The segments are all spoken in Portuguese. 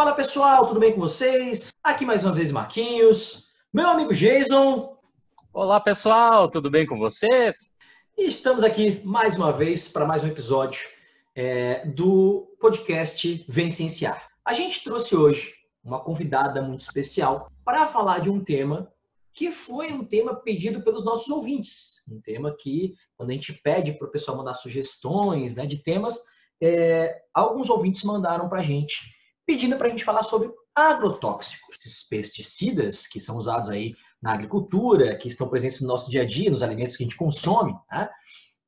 Fala pessoal, tudo bem com vocês? Aqui mais uma vez Marquinhos, meu amigo Jason. Olá pessoal, tudo bem com vocês? E estamos aqui mais uma vez para mais um episódio é, do podcast Vencenciar. A gente trouxe hoje uma convidada muito especial para falar de um tema que foi um tema pedido pelos nossos ouvintes. Um tema que, quando a gente pede para o pessoal mandar sugestões né, de temas, é, alguns ouvintes mandaram para a gente pedindo para a gente falar sobre agrotóxicos, esses pesticidas que são usados aí na agricultura, que estão presentes no nosso dia a dia, nos alimentos que a gente consome. Né?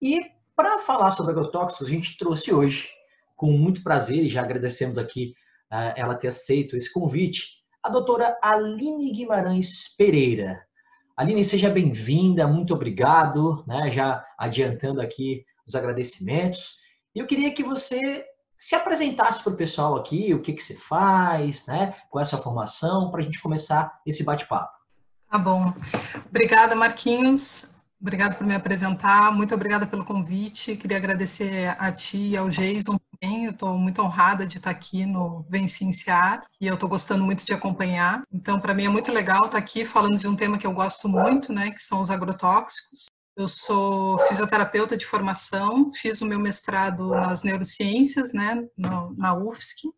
E para falar sobre agrotóxicos, a gente trouxe hoje, com muito prazer, e já agradecemos aqui uh, ela ter aceito esse convite, a doutora Aline Guimarães Pereira. Aline, seja bem-vinda, muito obrigado, né? já adiantando aqui os agradecimentos. Eu queria que você se apresentasse para o pessoal aqui, o que, que você faz, né? Qual é a sua formação, para a gente começar esse bate-papo. Tá bom. Obrigada, Marquinhos. Obrigada por me apresentar. Muito obrigada pelo convite. Queria agradecer a ti e ao Jason também. Eu estou muito honrada de estar aqui no Vem Cienciar e eu estou gostando muito de acompanhar. Então, para mim é muito legal estar aqui falando de um tema que eu gosto muito, né, que são os agrotóxicos. Eu sou fisioterapeuta de formação, fiz o meu mestrado nas neurociências, né, na UFSC,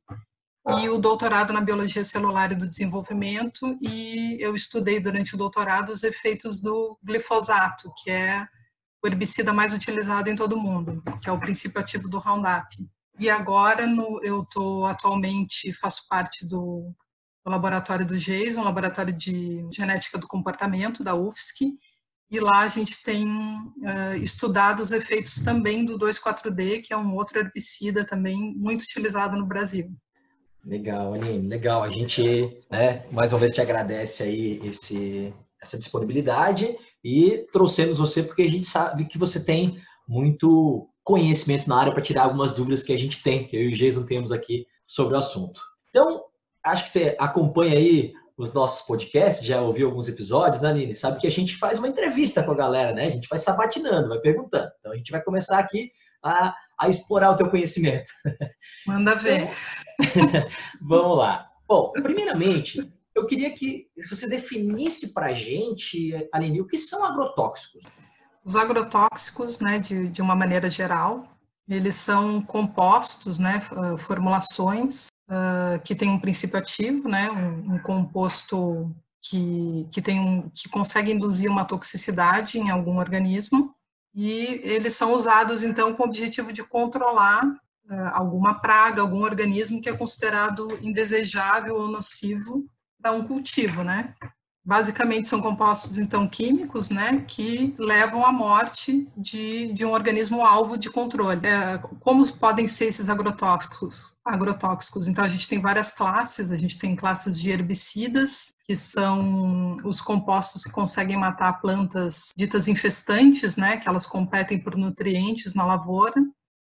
e o doutorado na biologia celular e do desenvolvimento, e eu estudei durante o doutorado os efeitos do glifosato, que é o herbicida mais utilizado em todo o mundo, que é o princípio ativo do Roundup. E agora no, eu estou atualmente faço parte do, do laboratório do GEIS, um laboratório de genética do comportamento da UFSC, e lá a gente tem uh, estudado os efeitos também do 2,4-D, que é um outro herbicida também muito utilizado no Brasil. Legal, Aline, legal. A gente, né, mais uma vez te agradece aí esse, essa disponibilidade e trouxemos você porque a gente sabe que você tem muito conhecimento na área para tirar algumas dúvidas que a gente tem, que eu e o Jason temos aqui sobre o assunto. Então, acho que você acompanha aí os nossos podcasts, já ouviu alguns episódios, né, Aline? Sabe que a gente faz uma entrevista com a galera, né? A gente vai sabatinando, vai perguntando. Então a gente vai começar aqui a, a explorar o teu conhecimento. Manda ver. Vamos lá. Bom, primeiramente, eu queria que você definisse para a gente, Aline, o que são agrotóxicos. Os agrotóxicos, né, de, de uma maneira geral, eles são compostos, né, formulações que tem um princípio ativo, né, um, um composto que, que, tem um, que consegue induzir uma toxicidade em algum organismo, e eles são usados, então, com o objetivo de controlar uh, alguma praga, algum organismo que é considerado indesejável ou nocivo para um cultivo, né? Basicamente são compostos então químicos, né, que levam à morte de, de um organismo alvo de controle. É, como podem ser esses agrotóxicos? Agrotóxicos. Então a gente tem várias classes. A gente tem classes de herbicidas, que são os compostos que conseguem matar plantas ditas infestantes, né, que elas competem por nutrientes na lavoura.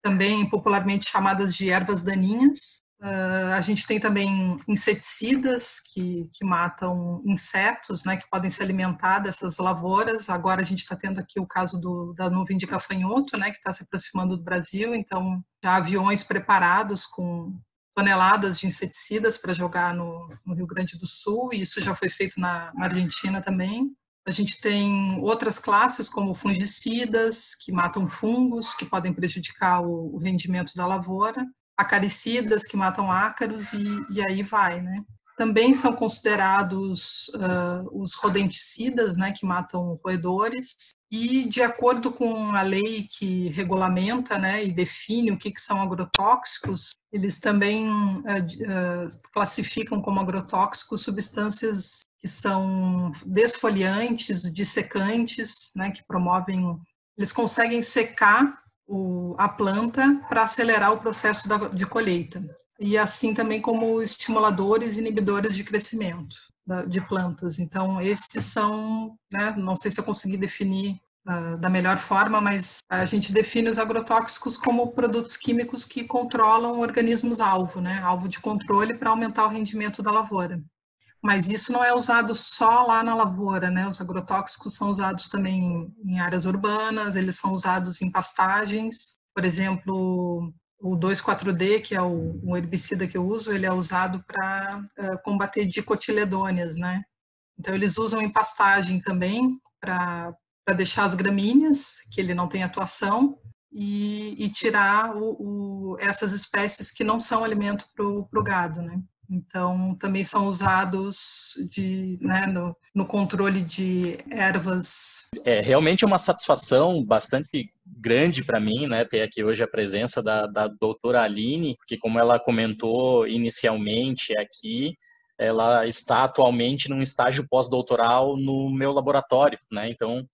Também popularmente chamadas de ervas daninhas, Uh, a gente tem também inseticidas que, que matam insetos, né, que podem se alimentar dessas lavouras. Agora a gente está tendo aqui o caso do, da nuvem de gafanhoto, né, que está se aproximando do Brasil. Então, já aviões preparados com toneladas de inseticidas para jogar no, no, Rio Grande do Sul, e isso já foi feito na, na Argentina também. A gente tem outras classes, como fungicidas, que matam fungos, que podem prejudicar o, o rendimento da lavoura acaricidas que matam ácaros e, e aí vai, né? Também são considerados uh, os rodenticidas, né, que matam roedores, e de acordo com a lei que regulamenta né, e define o que, que são agrotóxicos, eles também uh, uh, classificam como agrotóxicos substâncias que são desfoliantes, dissecantes, né, que promovem, eles conseguem secar o, a planta para acelerar o processo da, de colheita. E assim também como estimuladores e inibidores de crescimento da, de plantas. Então, esses são, né, não sei se eu consegui definir uh, da melhor forma, mas a gente define os agrotóxicos como produtos químicos que controlam organismos-alvo, né, alvo de controle para aumentar o rendimento da lavoura. Mas isso não é usado só lá na lavoura, né? Os agrotóxicos são usados também em áreas urbanas, eles são usados em pastagens. Por exemplo, o 2,4-D, que é o, herbicida que eu uso, ele é usado para uh, combater dicotiledôneas, né? Então, eles usam em pastagem também para deixar as gramíneas, que ele não tem atuação, e, e tirar o, o, essas espécies que não são alimento para o gado, né? Então, também são usados de, né, no, no, controle de ervas. É realmente uma satisfação bastante grande para mim, né, ter aqui hoje a presença da, da doutora Aline, porque como ela comentou inicialmente aqui, ela está atualmente num estágio pós-doutoral no meu laboratório, né, então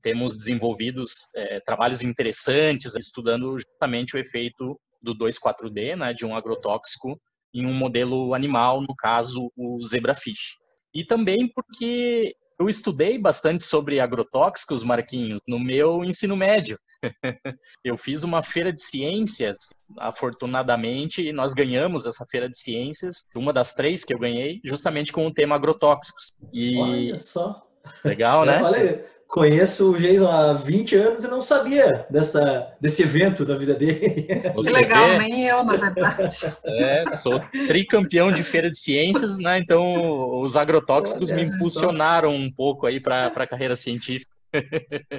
temos desenvolvidos é, trabalhos interessantes estudando justamente o efeito do 2,4-D, né, de um agrotóxico em um modelo animal, no caso o zebrafish. E também porque eu estudei bastante sobre agrotóxicos, Marquinhos, no meu ensino médio. eu fiz uma feira de ciências, afortunadamente, e nós ganhamos essa feira de ciências, uma das três que eu ganhei, justamente com o tema agrotóxicos. E... Olha só. Legal, né? Olha, conheço o Jason há 20 anos e não sabia dessa, desse evento da vida dele. Você que legal, vê? nem eu, na verdade. É, sou tricampeão de feira de ciências, né? Então os agrotóxicos Olha me impulsionaram só. um pouco aí para a carreira científica.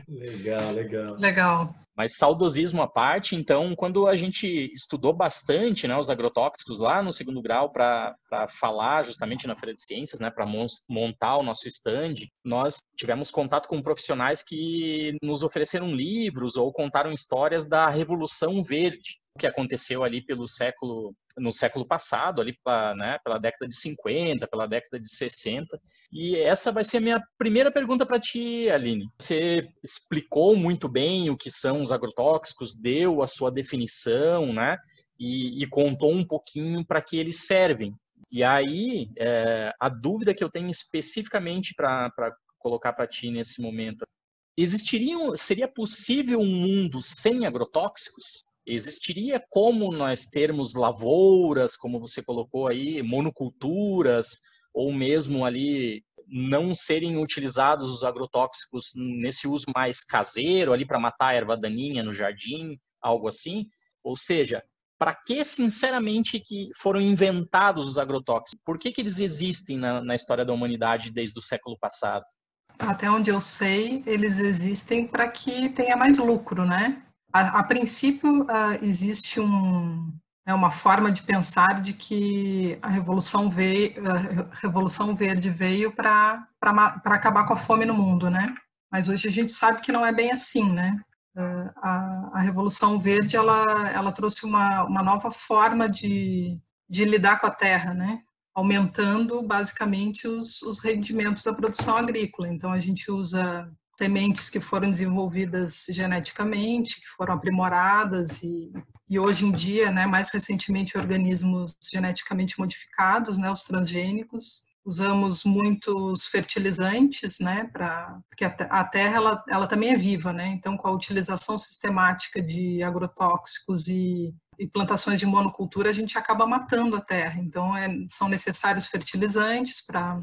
Legal, legal. Legal. Mas saudosismo à parte, então, quando a gente estudou bastante né, os agrotóxicos lá no segundo grau para falar justamente na Feira de Ciências, né, para montar o nosso stand, nós tivemos contato com profissionais que nos ofereceram livros ou contaram histórias da Revolução Verde, que aconteceu ali pelo século no século passado, ali pra, né, pela década de 50, pela década de 60. E essa vai ser a minha primeira pergunta para ti, Aline. Você explicou muito bem o que são os agrotóxicos, deu a sua definição, né? E, e contou um pouquinho para que eles servem. E aí, é, a dúvida que eu tenho especificamente para colocar para ti nesse momento, existiria, seria possível um mundo sem agrotóxicos? Existiria como nós termos lavouras, como você colocou aí, monoculturas, ou mesmo ali não serem utilizados os agrotóxicos nesse uso mais caseiro, ali para matar a erva daninha no jardim, algo assim? Ou seja, para que sinceramente que foram inventados os agrotóxicos? Por que, que eles existem na, na história da humanidade desde o século passado? Até onde eu sei, eles existem para que tenha mais lucro, né? A, a princípio, uh, existe um, é uma forma de pensar de que a Revolução, veio, a Revolução Verde veio para acabar com a fome no mundo, né? Mas hoje a gente sabe que não é bem assim, né? Uh, a, a, Revolução Verde, ela, ela trouxe uma, uma nova forma de, de lidar com a terra, né? Aumentando, basicamente, os, os rendimentos da produção agrícola. Então, a gente usa sementes que foram desenvolvidas geneticamente, que foram aprimoradas e, e hoje em dia, né, mais recentemente, organismos geneticamente modificados, né, os transgênicos. Usamos muitos fertilizantes, né, para porque a, a terra ela, ela também é viva, né. Então, com a utilização sistemática de agrotóxicos e e plantações de monocultura, a gente acaba matando a terra. Então, é, são necessários fertilizantes para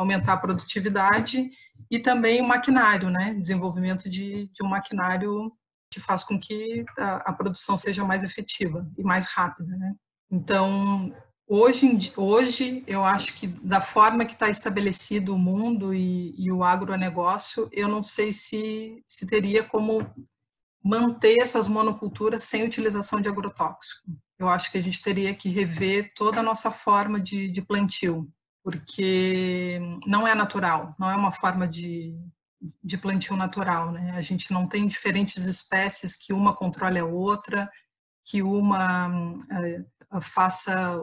aumentar a produtividade e também o maquinário, né? Desenvolvimento de, de um maquinário que faz com que a, a, produção seja mais efetiva e mais rápida, né? Então, hoje, hoje eu acho que da forma que está estabelecido o mundo e, e o agronegócio, eu não sei se, se teria como manter essas monoculturas sem utilização de agrotóxico. Eu acho que a gente teria que rever toda a nossa forma de, de plantio porque não é natural, não é uma forma de, de plantio natural, né? A gente não tem diferentes espécies que uma controle a outra, que uma é, faça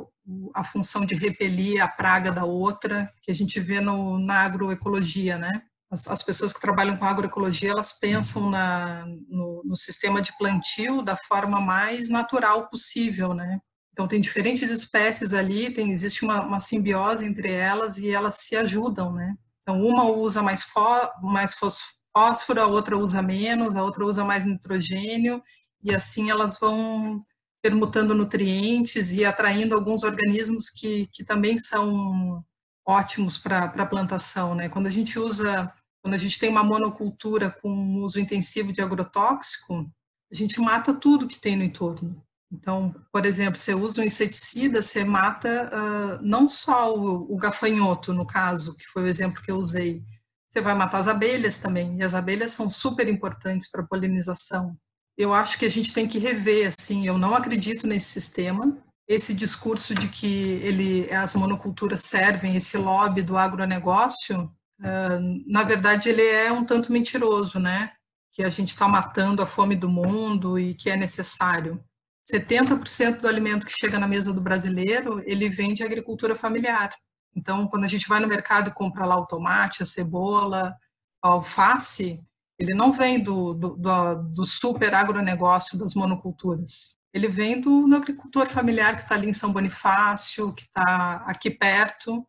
a função de repelir a praga da outra, que a gente vê no, na agroecologia, né? As, as pessoas que trabalham com agroecologia, elas pensam na, no, no sistema de plantio da forma mais natural possível, né? Então, tem diferentes espécies ali, tem, existe uma, uma simbiose entre elas e elas se ajudam, né? Então, uma usa mais, fó, mais fósforo, a outra usa menos, a outra usa mais nitrogênio, e assim elas vão permutando nutrientes e atraindo alguns organismos que, que também são ótimos para a plantação, né? Quando a gente usa, quando a gente tem uma monocultura com uso intensivo de agrotóxico, a gente mata tudo que tem no entorno. Então, por exemplo, você usa um inseticida, você mata uh, não só o, o, gafanhoto, no caso, que foi o exemplo que eu usei, você vai matar as abelhas também, e as abelhas são super importantes para a polinização. Eu acho que a gente tem que rever, assim, eu não acredito nesse sistema, esse discurso de que ele, as monoculturas servem, esse lobby do agronegócio, uh, na verdade ele é um tanto mentiroso, né? Que a gente está matando a fome do mundo e que é necessário. 70% do alimento que chega na mesa do brasileiro, ele vem de agricultura familiar. Então, quando a gente vai no mercado e compra lá o tomate, a cebola, a alface, ele não vem do, do, do, do super agronegócio das monoculturas. Ele vem do, do agricultor familiar que está ali em São Bonifácio, que está aqui perto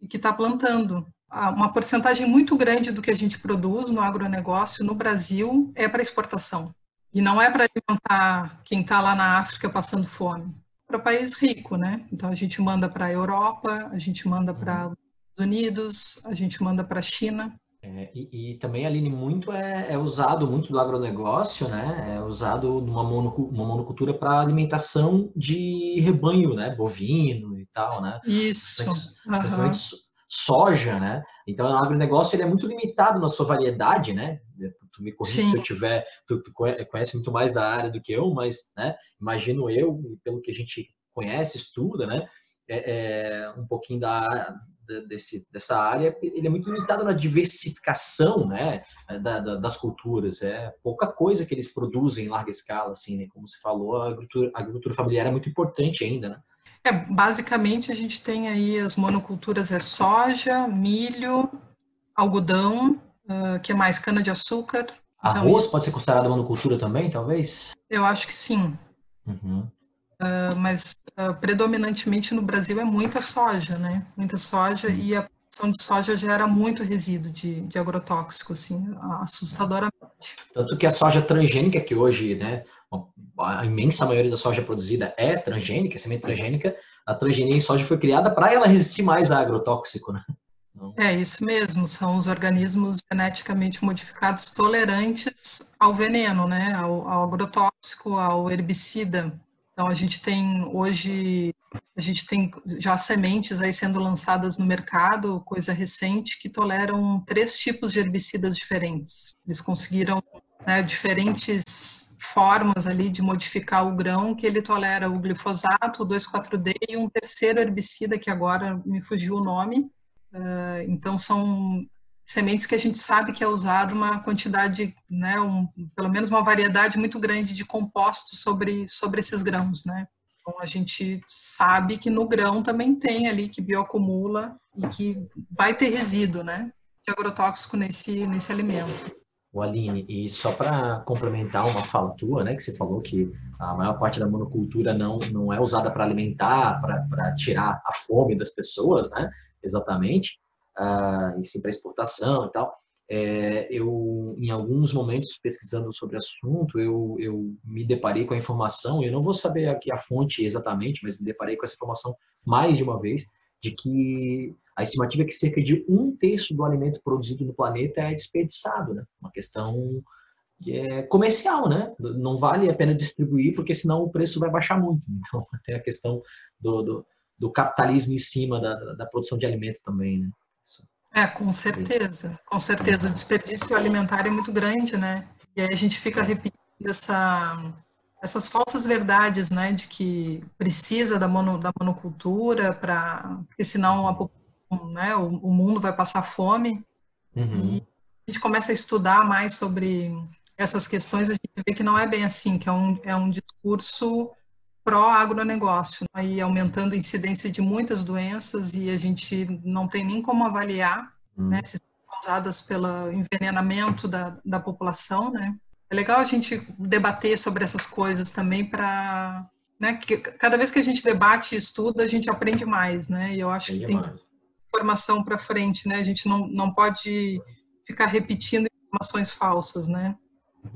e que está plantando. Uma porcentagem muito grande do que a gente produz no agronegócio no Brasil é para exportação. E não é para alimentar quem está lá na África passando fome. Para país rico, né? Então a gente manda para a Europa, a gente manda para os Estados Unidos, a gente manda para a China. É, e, e, também, Aline, muito é, é, usado, muito do agronegócio, né? É usado numa uma monocultura para alimentação de rebanho, né? Bovino e tal, né? Isso. Uhum. soja, né? Então, o agronegócio ele é muito limitado na sua variedade, né? Tu me corrija se eu tiver, tu, tu, conhece muito mais da área do que eu, mas, né, imagino eu, pelo que a gente conhece, estuda, né, é, é um pouquinho da, desse, dessa área, ele é muito limitado na diversificação, né, da, da, das culturas, é pouca coisa que eles produzem em larga escala, assim, né, como você falou, a agricultura, a agricultura familiar é muito importante ainda, né. É, basicamente a gente tem aí as monoculturas é soja, milho, algodão, Uh, que mais? Cana-de-açúcar. Arroz então, pode ser considerado monocultura também, talvez? Eu acho que sim. Uhum. Uh, mas uh, predominantemente no Brasil é muita soja, né? Muita soja uhum. e a produção de soja gera muito resíduo de, de agrotóxico, assim, assustadoramente. Tanto que a soja transgênica, que hoje, né, a imensa maioria da soja produzida é transgênica, é semente transgênica, a transgenia em soja foi criada para ela resistir mais a agrotóxico, né? É isso mesmo, são os organismos geneticamente modificados tolerantes ao veneno, né, ao, ao agrotóxico, ao herbicida. Então a gente tem hoje a gente tem já sementes aí sendo lançadas no mercado, coisa recente, que toleram três tipos de herbicidas diferentes. Eles conseguiram né, diferentes formas ali de modificar o grão, que ele tolera o glifosato, o 2,4-D e um terceiro herbicida que agora me fugiu o nome, Uh, então, são sementes que a gente sabe que é usado uma quantidade, né, um, pelo menos uma variedade muito grande de compostos sobre, sobre esses grãos, né. Então, a gente sabe que no grão também tem ali que bioacumula e que vai ter resíduo, né, de agrotóxico nesse, nesse alimento. O Aline, e só para complementar uma fala tua, né, que você falou que a maior parte da monocultura não, não é usada para alimentar, para tirar a fome das pessoas, né, exatamente, uh, e para exportação e tal. É, eu, em alguns momentos, pesquisando sobre o assunto, eu, eu me deparei com a informação, eu não vou saber aqui a fonte exatamente, mas me deparei com essa informação mais de uma vez, de que a estimativa é que cerca de um terço do alimento produzido no planeta é desperdiçado, né? Uma questão é, comercial, né? Não vale a pena distribuir, porque senão o preço vai baixar muito. Então, tem a questão do, do do capitalismo em cima da, da, produção de alimento também, né? Isso. É, com certeza, com certeza. O desperdício alimentar é muito grande, né? E aí a gente fica repetindo essa, essas falsas verdades, né? De que precisa da, mono, da monocultura para... Porque senão a, né, o, o, mundo vai passar fome. Uhum. E a gente começa a estudar mais sobre essas questões, a gente vê que não é bem assim, que é um, é um discurso pró-agronegócio, aí né? aumentando a incidência de muitas doenças e a gente não tem nem como avaliar hum. né, se são causadas pelo envenenamento da, da população, né? É legal a gente debater sobre essas coisas também para, né, que cada vez que a gente debate e estuda, a gente aprende mais, né? E eu acho que tem informação para frente, né? A gente não, não pode ficar repetindo informações falsas, né?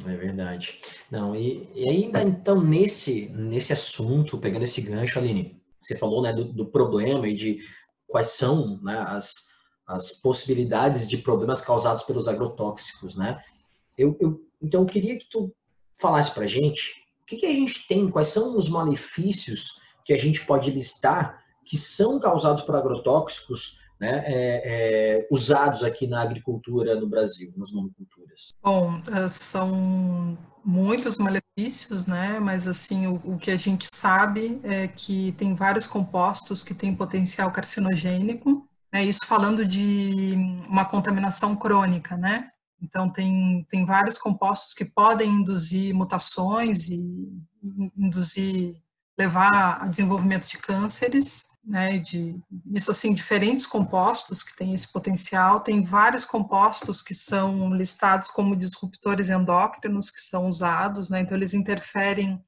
É verdade. Não, e, e, ainda então nesse, nesse assunto, pegando esse gancho, Aline, você falou né, do, do problema e de quais são né, as, as possibilidades de problemas causados pelos agrotóxicos, né? Eu, eu, então eu queria que tu falasse para gente que, que a gente tem? Quais são os malefícios que a gente pode listar que são causados por agrotóxicos né, é, é, usados aqui na agricultura no Brasil, nas monoculturas? Bom, eh, são muitos malefícios, né? Mas assim, o, o, que a gente sabe é que tem vários compostos que têm potencial carcinogênico, né? Isso falando de uma contaminação crônica, né? Então tem tem vários compostos que podem induzir mutações e induzir levar a desenvolvimento de cânceres né, de isso assim diferentes compostos que têm esse potencial, tem vários compostos que são listados como disruptores endócrinos que são usados, né, então eles interferem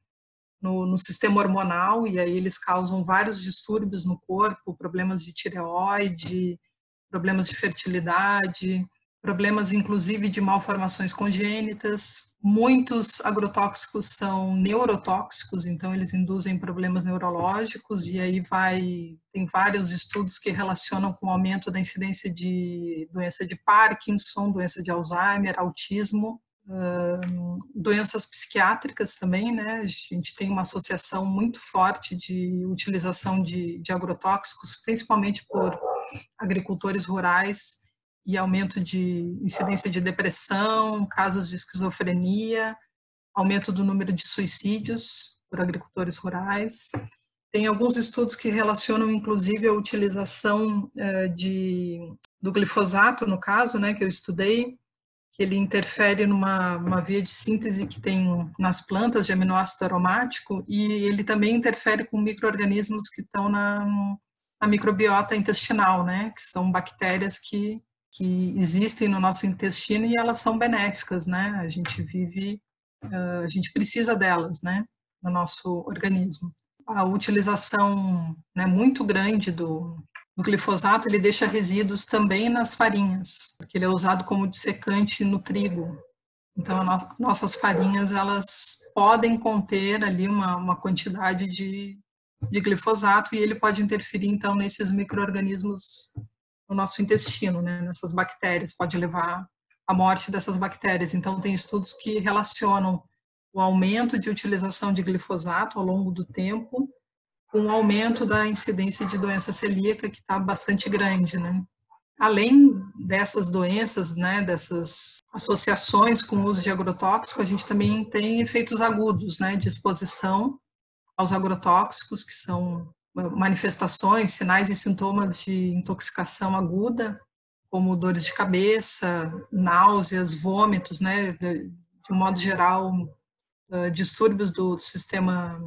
no, no, sistema hormonal e aí eles causam vários distúrbios no corpo, problemas de tireoide, problemas de fertilidade, problemas inclusive de malformações congênitas. Muitos agrotóxicos são neurotóxicos, então eles induzem problemas neurológicos e aí vai tem vários estudos que relacionam com o aumento da incidência de doença de Parkinson, doença de Alzheimer, autismo, doenças psiquiátricas também, né? A gente tem uma associação muito forte de utilização de, de agrotóxicos, principalmente por agricultores rurais e aumento de incidência de depressão, casos de esquizofrenia, aumento do número de suicídios por agricultores rurais. Tem alguns estudos que relacionam, inclusive, a utilização eh, de, do glifosato, no caso, né, que eu estudei, que ele interfere numa uma via de síntese que tem nas plantas de aminoácido aromático e ele também interfere com micro-organismos que estão na, na microbiota intestinal, né, que são bactérias que que existem no nosso intestino e elas são benéficas, né? A gente vive, a gente precisa delas, né? No nosso organismo. A utilização né, muito grande do, do glifosato, ele deixa resíduos também nas farinhas, porque ele é usado como dissecante no trigo. Então, no, nossas farinhas, elas podem conter ali uma, uma quantidade de, de glifosato e ele pode interferir, então, nesses micro-organismos no nosso intestino, né, nessas bactérias, pode levar à morte dessas bactérias. Então, tem estudos que relacionam o aumento de utilização de glifosato ao longo do tempo com o aumento da incidência de doença celíaca, que está bastante grande, né. Além dessas doenças, né, dessas associações com o uso de agrotóxico, a gente também tem efeitos agudos, né, de exposição aos agrotóxicos, que são manifestações, sinais e sintomas de intoxicação aguda, como dores de cabeça, náuseas, vômitos, né, de, de um modo geral, uh, distúrbios do sistema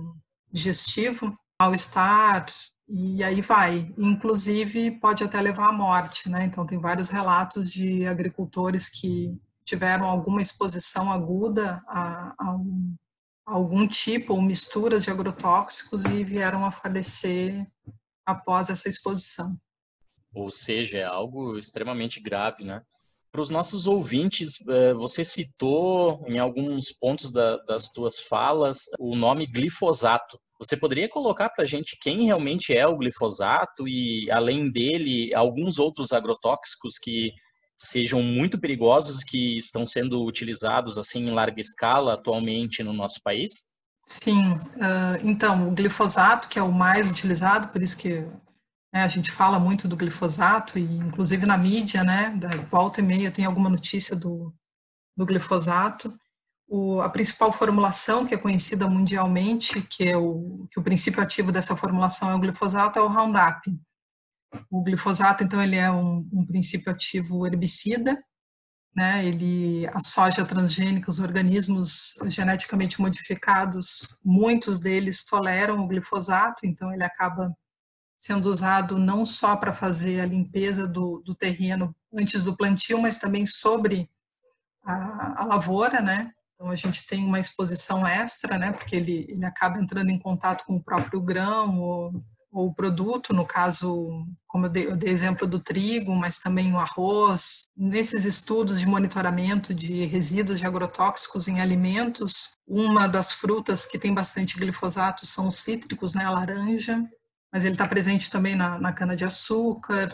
digestivo, mal-estar, e aí vai. Inclusive, pode até levar à morte, né? Então, tem vários relatos de agricultores que tiveram alguma exposição aguda a, a um algum tipo ou misturas de agrotóxicos e vieram a falecer após essa exposição. Ou seja, é algo extremamente grave, né? Para os nossos ouvintes, eh, você citou em alguns pontos das tuas falas o nome glifosato. Você poderia colocar para a gente quem realmente é o glifosato e, além dele, alguns outros agrotóxicos que sejam muito perigosos que estão sendo utilizados assim em larga escala atualmente no nosso país? Sim, uh, então o glifosato que é o mais utilizado, por isso que né, a gente fala muito do glifosato e inclusive na mídia, né, da volta e meia tem alguma notícia do, do glifosato. O, a principal formulação que é conhecida mundialmente, que é o que o princípio ativo dessa formulação é o glifosato, é o Roundup. O glifosato, então, ele é um, um princípio ativo herbicida, né? Ele a soja transgênica, os organismos geneticamente modificados, muitos deles toleram o glifosato, então ele acaba sendo usado não só para fazer a limpeza do, do, terreno antes do plantio, mas também sobre a, a, lavoura, né? Então a gente tem uma exposição extra, né? Porque ele, ele acaba entrando em contato com o próprio grão ou ou produto, no caso, como eu dei, eu dei, exemplo do trigo, mas também o arroz. Nesses estudos de monitoramento de resíduos de agrotóxicos em alimentos, uma das frutas que tem bastante glifosato são os cítricos, né, a laranja, mas ele está presente também na, na cana-de-açúcar,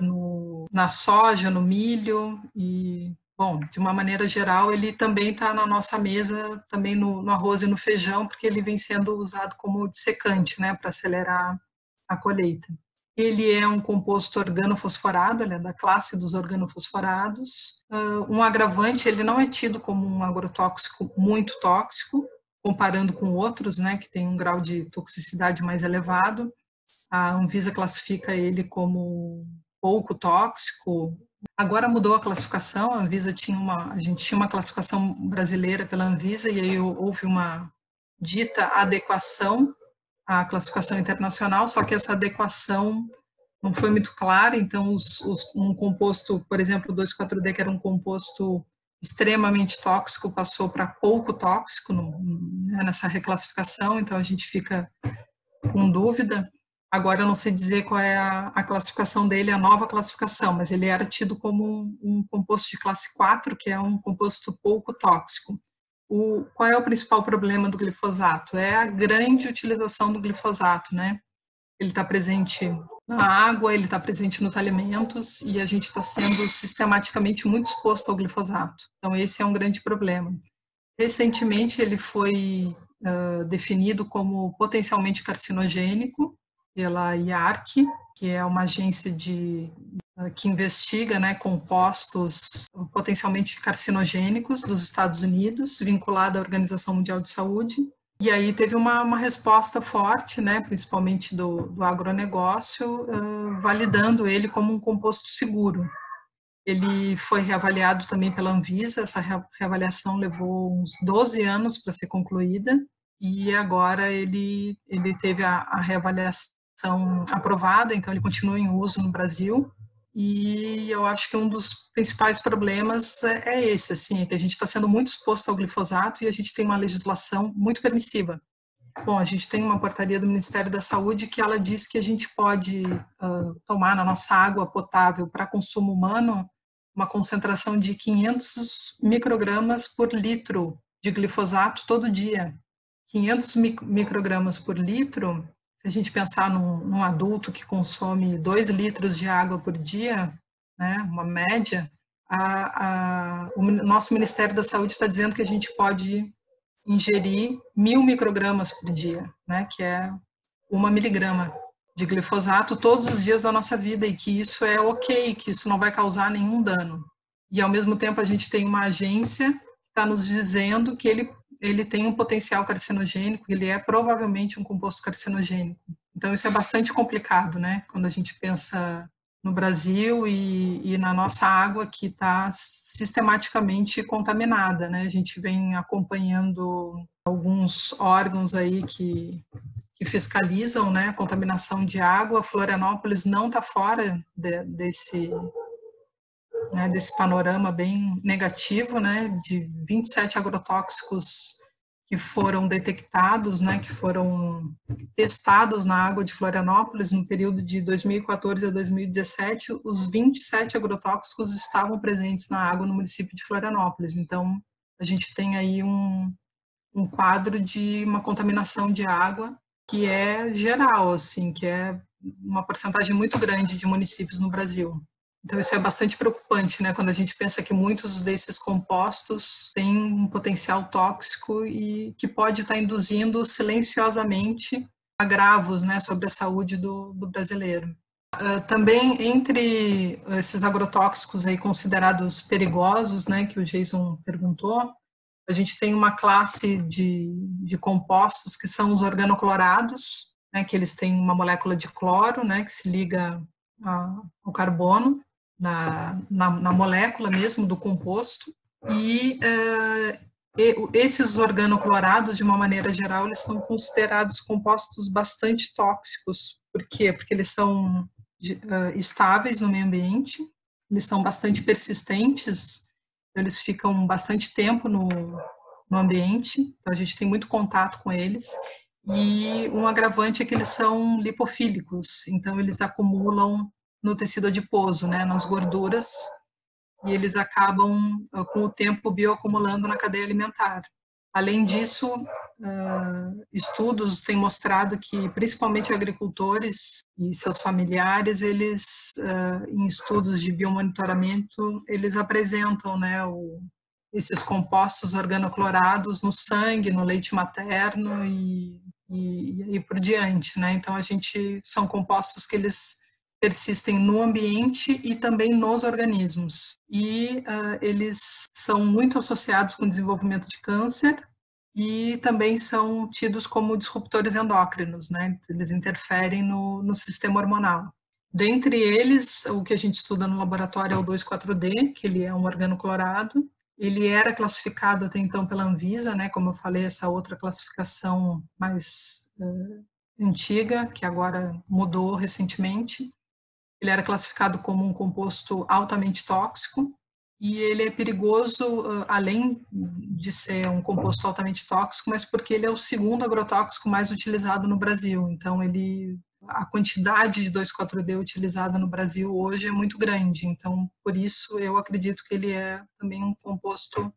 na soja, no milho e Bom, de uma maneira geral, ele também está na nossa mesa, também no, no, arroz e no feijão, porque ele vem sendo usado como dissecante, né, para acelerar a colheita. Ele é um composto organofosforado, ele é da classe dos organofosforados. Uh, um agravante, ele não é tido como um agrotóxico muito tóxico, comparando com outros, né, que tem um grau de toxicidade mais elevado. A Anvisa classifica ele como pouco tóxico. Agora mudou a classificação, a Anvisa tinha uma, a gente tinha uma classificação brasileira pela Anvisa e aí houve uma dita adequação a classificação internacional, só que essa adequação não foi muito clara, então os, os, um composto, por exemplo, o 2,4-D, que era um composto extremamente tóxico, passou para pouco tóxico no, né, nessa reclassificação, então a gente fica com dúvida. Agora eu não sei dizer qual é a, a classificação dele, a nova classificação, mas ele era tido como um, um composto de classe 4, que é um composto pouco tóxico o, qual é o principal problema do glifosato? É a grande utilização do glifosato, né? Ele está presente na água, ele está presente nos alimentos e a gente está sendo sistematicamente muito exposto ao glifosato. Então, esse é um grande problema. Recentemente, ele foi uh, definido como potencialmente carcinogênico pela IARC, que é uma agência de que investiga né, compostos potencialmente carcinogênicos dos Estados Unidos, vinculada à Organização Mundial de Saúde. E aí teve uma, uma resposta forte, né, principalmente do, do agronegócio, uh, validando ele como um composto seguro. Ele foi reavaliado também pela Anvisa, essa reavaliação levou uns 12 anos para ser concluída, e agora ele, ele teve a, a reavaliação aprovada, então ele continua em uso no Brasil, e eu acho que um dos principais problemas é, é esse, assim, é que a gente está sendo muito exposto ao glifosato e a gente tem uma legislação muito permissiva. Bom, a gente tem uma portaria do Ministério da Saúde que ela diz que a gente pode uh, tomar na nossa água potável para consumo humano uma concentração de 500 microgramas por litro de glifosato todo dia. 500 microgramas por litro se a gente pensar num, num adulto que consome 2 litros de água por dia, né, uma média, a, a, o nosso Ministério da Saúde está dizendo que a gente pode ingerir mil microgramas por dia, né, que é uma miligrama de glifosato todos os dias da nossa vida e que isso é ok, que isso não vai causar nenhum dano. E ao mesmo tempo a gente tem uma agência que está nos dizendo que ele ele tem um potencial carcinogênico, ele é provavelmente um composto carcinogênico. Então isso é bastante complicado, né? Quando a gente pensa no Brasil e, e na nossa água que está sistematicamente contaminada, né? A gente vem acompanhando alguns órgãos aí que, que fiscalizam, né, a contaminação de água. Florianópolis não está fora de, desse né, desse panorama bem negativo, né, de 27 agrotóxicos que foram detectados, né, que foram testados na água de Florianópolis no período de 2014 a 2017, os 27 agrotóxicos estavam presentes na água no município de Florianópolis. Então, a gente tem aí um, um quadro de uma contaminação de água que é geral, assim, que é uma porcentagem muito grande de municípios no Brasil. Então, isso é bastante preocupante, né? Quando a gente pensa que muitos desses compostos têm um potencial tóxico e que pode estar induzindo silenciosamente agravos, né, sobre a saúde do, do brasileiro. Uh, também entre esses agrotóxicos aí considerados perigosos, né, que o Jason perguntou, a gente tem uma classe de, de compostos que são os organoclorados, né, que eles têm uma molécula de cloro, né, que se liga ao carbono, na, na, na molécula mesmo do composto. E, uh, esses organoclorados, de uma maneira geral, eles são considerados compostos bastante tóxicos. Por quê? Porque eles são uh, estáveis no meio ambiente, eles são bastante persistentes, eles ficam bastante tempo no, no ambiente, então a gente tem muito contato com eles. E um agravante é que eles são lipofílicos, então eles acumulam no tecido adiposo, né, nas gorduras, e eles acabam, ah, com o tempo, bioacumulando na cadeia alimentar. Além disso, uh, estudos têm mostrado que, principalmente agricultores e seus familiares, eles, uh, em estudos de biomonitoramento, eles apresentam né, esses compostos organoclorados no sangue, no leite materno e, e, e por diante. Né? Então, a gente são compostos que eles persistem no ambiente e também nos organismos. E uh, eles são muito associados com o desenvolvimento de câncer e também são tidos como disruptores endócrinos, né? Eles interferem no, no sistema hormonal. Dentre eles, o que a gente estuda no laboratório é o 2,4-D, que ele é um organoclorado. Ele era classificado até então pela Anvisa, né? Como eu falei, essa outra classificação mais uh, antiga, que agora mudou recentemente. Ele era classificado como um composto altamente tóxico e ele é perigoso além de ser um composto altamente tóxico, mas porque ele é o segundo agrotóxico mais utilizado no Brasil. Então ele a quantidade de 2,4-D utilizada no Brasil hoje é muito grande. Então, por isso eu acredito que ele é também um composto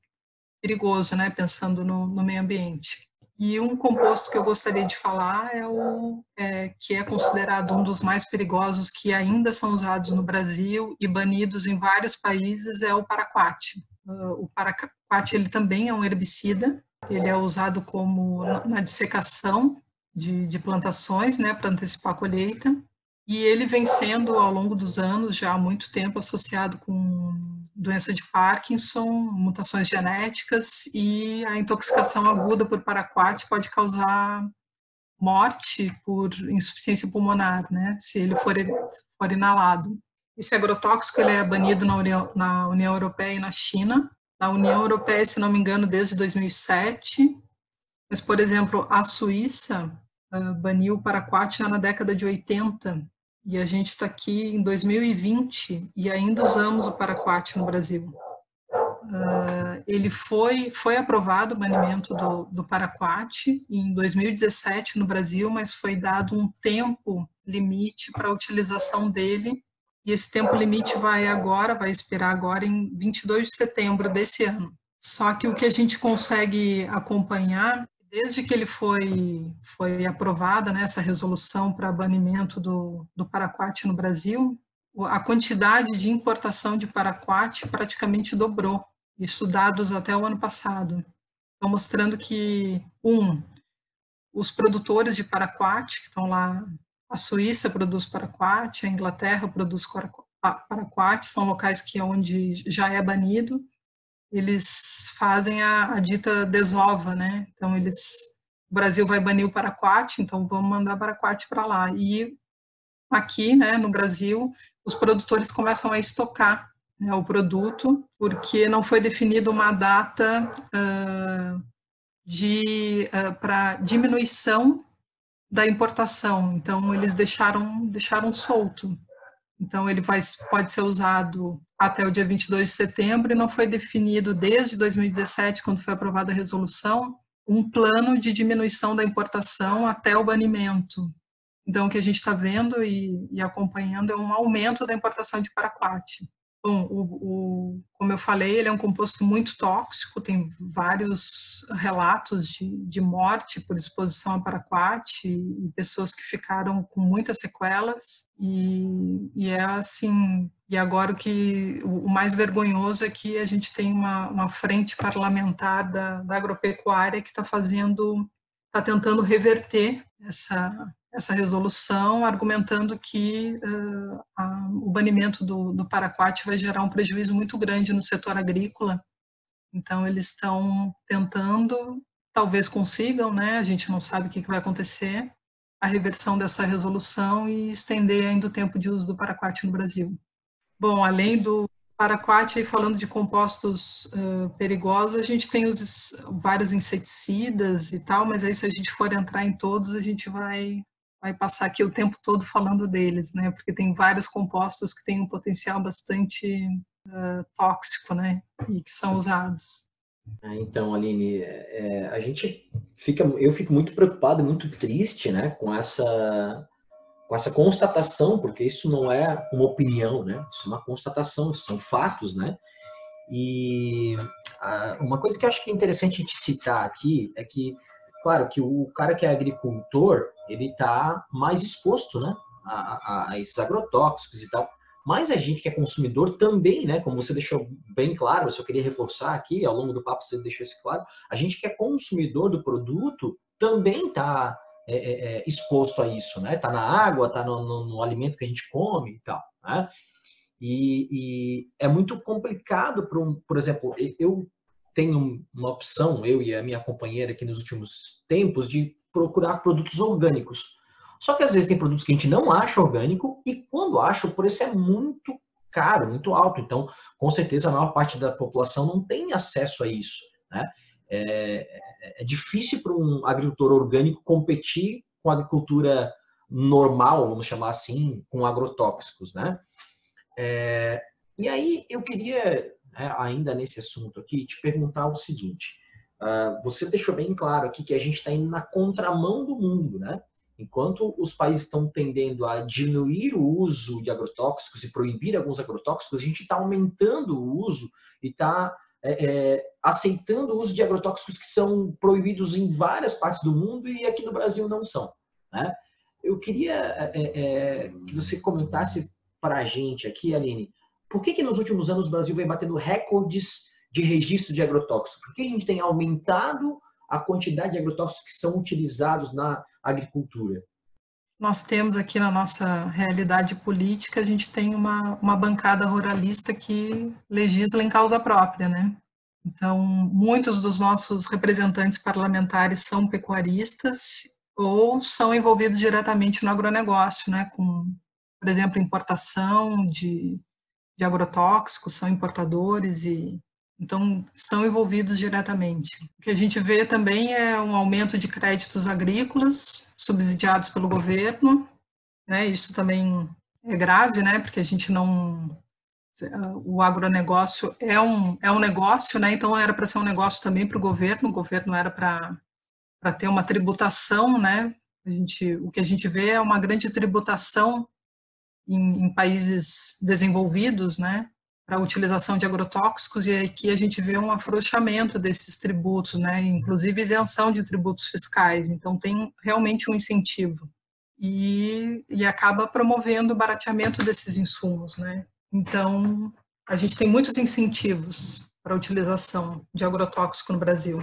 perigoso, né, pensando no, no meio ambiente. E um composto que eu gostaria de falar é o é, que é considerado um dos mais perigosos que ainda são usados no Brasil e banidos em vários países é o paraquat. Uh, o paraquat ele também é um herbicida. Ele é usado como na dissecação de, de plantações, né, para antecipar a colheita. E ele vem sendo, ao longo dos anos, já há muito tempo, associado com doença de Parkinson, mutações genéticas e a intoxicação aguda por paraquat pode causar morte por insuficiência pulmonar, né, se ele for, for inalado. Esse agrotóxico ele é banido na União, na União Europeia e na China. Na União Europeia, se não me engano, desde 2007. Mas, por exemplo, a Suíça uh, baniu o paraquat na década de 80 e a gente está aqui em 2020 e ainda usamos o paraquat no Brasil. Uh, ele foi, foi aprovado o banimento do, do paraquat em 2017 no Brasil, mas foi dado um tempo limite para a utilização dele, e esse tempo limite vai agora, vai expirar agora em 22 de setembro desse ano. Só que o que a gente consegue acompanhar Desde que ele foi, foi aprovada né, essa resolução para banimento do, do paraquat no Brasil, a quantidade de importação de paraquat praticamente dobrou, isso dados até o ano passado. Estão mostrando que, um, os produtores de paraquat, que estão lá, a Suíça produz paraquat, a Inglaterra produz paraquat, são locais que é onde já é banido, eles fazem a, a, dita desova, né? Então eles, o Brasil vai banir o paraquat, então vamos mandar paraquat para lá. E aqui, né, no Brasil, os produtores começam a estocar né, o produto porque não foi definida uma data uh, de uh, para diminuição da importação. Então eles deixaram deixaram solto. Então, ele vai, pode ser usado até o dia 22 de setembro e não foi definido desde 2017, quando foi aprovada a resolução, um plano de diminuição da importação até o banimento. Então, o que a gente está vendo e, e, acompanhando é um aumento da importação de paraquat. Bom, o, o, como eu falei, ele é um composto muito tóxico, tem vários relatos de, de morte por exposição a paraquat e, pessoas que ficaram com muitas sequelas. E, e é assim, e agora o que o mais vergonhoso é que a gente tem uma, uma frente parlamentar da, da agropecuária que está fazendo, está tentando reverter essa essa resolução, argumentando que uh, a, o banimento do, do paraquat vai gerar um prejuízo muito grande no setor agrícola. Então, eles estão tentando, talvez consigam, né? A gente não sabe o que, que vai acontecer, a reversão dessa resolução e estender ainda o tempo de uso do paraquat no Brasil. Bom, além do paraquat, aí falando de compostos uh, perigosos, a gente tem os vários inseticidas e tal, mas aí se a gente for entrar em todos, a gente vai vai passar aqui o tempo todo falando deles, né? Porque tem vários compostos que têm um potencial bastante uh, tóxico, né? E que são usados. Ah, então, Aline, é, a gente fica, eu fico muito preocupado, muito triste, né? Com essa com essa constatação, porque isso não é uma opinião, né? Isso é uma constatação, são fatos, né? E uma coisa que eu acho que é interessante gente citar aqui é que, claro, que o cara que é agricultor, ele está mais exposto, né, a, a, a, esses agrotóxicos e tal. Mas a gente que é consumidor também, né, como você deixou bem claro, eu só queria reforçar aqui, ao longo do papo você deixou isso claro, a gente que é consumidor do produto também está é, é, é, exposto a isso, né? Está na água, está no, no, no, alimento que a gente come e tal, né? E, e é muito complicado para um, por exemplo, eu tenho uma opção, eu e a minha companheira aqui nos últimos tempos, de procurar produtos orgânicos. Só que às vezes tem produtos que a gente não acha orgânico e quando acha o preço é muito caro, muito alto. Então, com certeza, a maior parte da população não tem acesso a isso. Né? É, é, é difícil para um agricultor orgânico competir com a agricultura normal, vamos chamar assim, com agrotóxicos. Né? É, e aí eu queria, né, ainda nesse assunto aqui, te perguntar o seguinte. Uh, você deixou bem claro aqui que a gente está indo na contramão do mundo, né? Enquanto os países estão tendendo a diminuir o uso de agrotóxicos e proibir alguns agrotóxicos, a gente está aumentando o uso e está é, é, aceitando o uso de agrotóxicos que são proibidos em várias partes do mundo e aqui no Brasil não são. Né? Eu queria é, é que você comentasse para a gente aqui, Aline, por que, que nos últimos anos o Brasil vem batendo recordes de registro de agrotóxicos? Por que a gente tem aumentado a quantidade de agrotóxicos que são utilizados na agricultura? Nós temos aqui na nossa realidade política, a gente tem uma, uma bancada ruralista que legisla em causa própria, né? Então, muitos dos nossos representantes parlamentares são pecuaristas ou são envolvidos diretamente no agronegócio, né? Com por exemplo, importação de, de agrotóxicos, são importadores e então estão envolvidos diretamente. O que a gente vê também é um aumento de créditos agrícolas subsidiados pelo governo, né? Isso também é grave, né? Porque a gente não o agronegócio é um, é um negócio, né? Então era para ser um negócio também para o governo, o governo era para ter uma tributação, né? A gente, o que a gente vê é uma grande tributação em, em países desenvolvidos, né, para a utilização de agrotóxicos, e aqui a gente vê um afrouxamento desses tributos, né, inclusive isenção de tributos fiscais, então tem realmente um incentivo. E, e acaba promovendo o barateamento desses insumos, né. Então, a gente tem muitos incentivos para a utilização de agrotóxico no Brasil.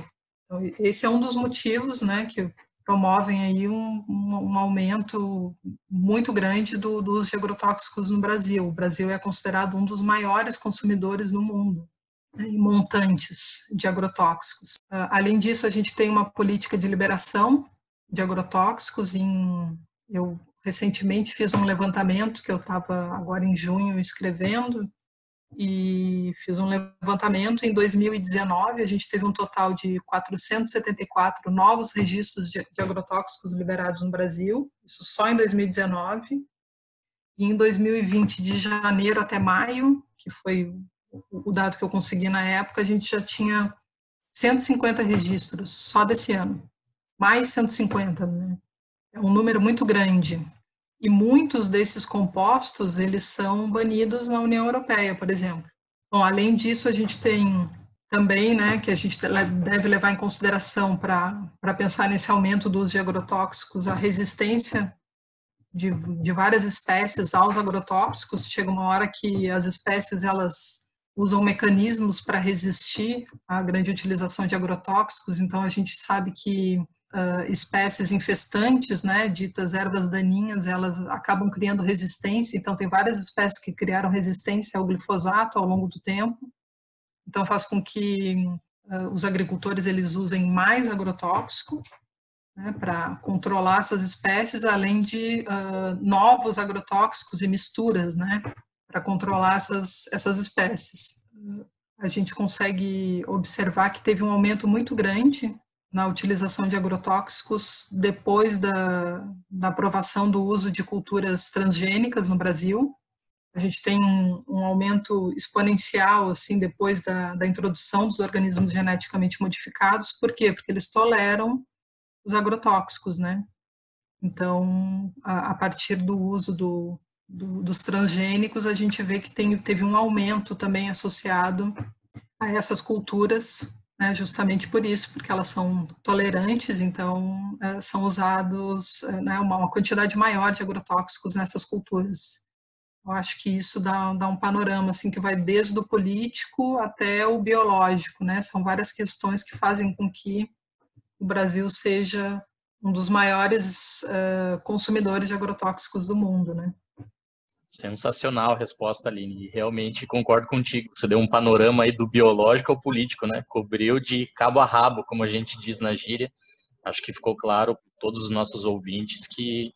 Então, esse é um dos motivos, né, que promovem aí um, um, um aumento muito grande do, uso de agrotóxicos no Brasil. O Brasil é considerado um dos maiores consumidores no mundo né, em montantes de agrotóxicos. Uh, além disso, a gente tem uma política de liberação de agrotóxicos. Em, eu recentemente fiz um levantamento que eu estava agora em junho escrevendo e fiz um levantamento. Em 2019, a gente teve um total de 474 novos registros de, agrotóxicos liberados no Brasil, isso só em 2019. E em 2020, de janeiro até maio, que foi o dado que eu consegui na época, a gente já tinha 150 registros só desse ano. Mais 150, né? É um número muito grande. E muitos desses compostos, eles são banidos na União Europeia, por exemplo. Bom, além disso, a gente tem também, né, que a gente deve levar em consideração para pensar nesse aumento do uso de agrotóxicos, a resistência de, de várias espécies aos agrotóxicos. Chega uma hora que as espécies, elas usam mecanismos para resistir à grande utilização de agrotóxicos, então a gente sabe que uh, espécies infestantes, né, ditas ervas daninhas, elas acabam criando resistência. Então, tem várias espécies que criaram resistência ao glifosato ao longo do tempo. Então, faz com que uh, os agricultores eles usem mais agrotóxico né, para controlar essas espécies, além de uh, novos agrotóxicos e misturas, né, para controlar essas, essas espécies. A gente consegue observar que teve um aumento muito grande na utilização de agrotóxicos depois da, da aprovação do uso de culturas transgênicas no Brasil. A gente tem um, um aumento exponencial assim depois da, da introdução dos organismos geneticamente modificados. Por quê? Porque eles toleram os agrotóxicos, né? Então, a, a partir do uso do, do, dos transgênicos, a gente vê que tem, teve um aumento também associado a essas culturas, né, justamente por isso, porque elas são tolerantes, então é, são usados é, né, uma, uma, quantidade maior de agrotóxicos nessas culturas. Eu acho que isso dá, dá um panorama assim que vai desde o político até o biológico, né? São várias questões que fazem com que o Brasil seja um dos maiores uh, consumidores de agrotóxicos do mundo, né? Sensacional a resposta, Aline. Realmente concordo contigo. Você deu um panorama aí do biológico ao político, né? Cobriu de cabo a rabo, como a gente diz na gíria. Acho que ficou claro para todos os nossos ouvintes que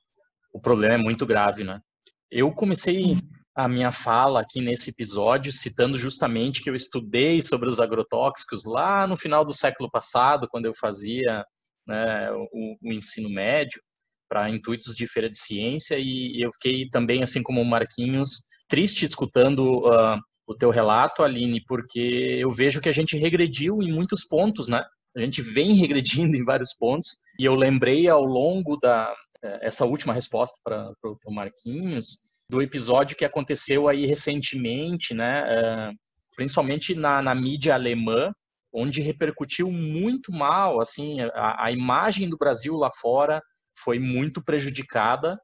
o problema é muito grave, né? Eu comecei a minha fala aqui nesse episódio citando justamente que eu estudei sobre os agrotóxicos lá no final do século passado, quando eu fazia né, o, o ensino médio para intuitos de feira de ciência e eu fiquei também, assim como o Marquinhos, triste escutando uh, o teu relato, Aline, porque eu vejo que a gente regrediu em muitos pontos, né? A gente vem regredindo em vários pontos e eu lembrei ao longo da eh, essa última resposta para o Marquinhos do episódio que aconteceu aí recentemente, né? Uh, principalmente na, na mídia alemã, onde repercutiu muito mal, assim, a, a imagem do Brasil lá fora foi muito prejudicada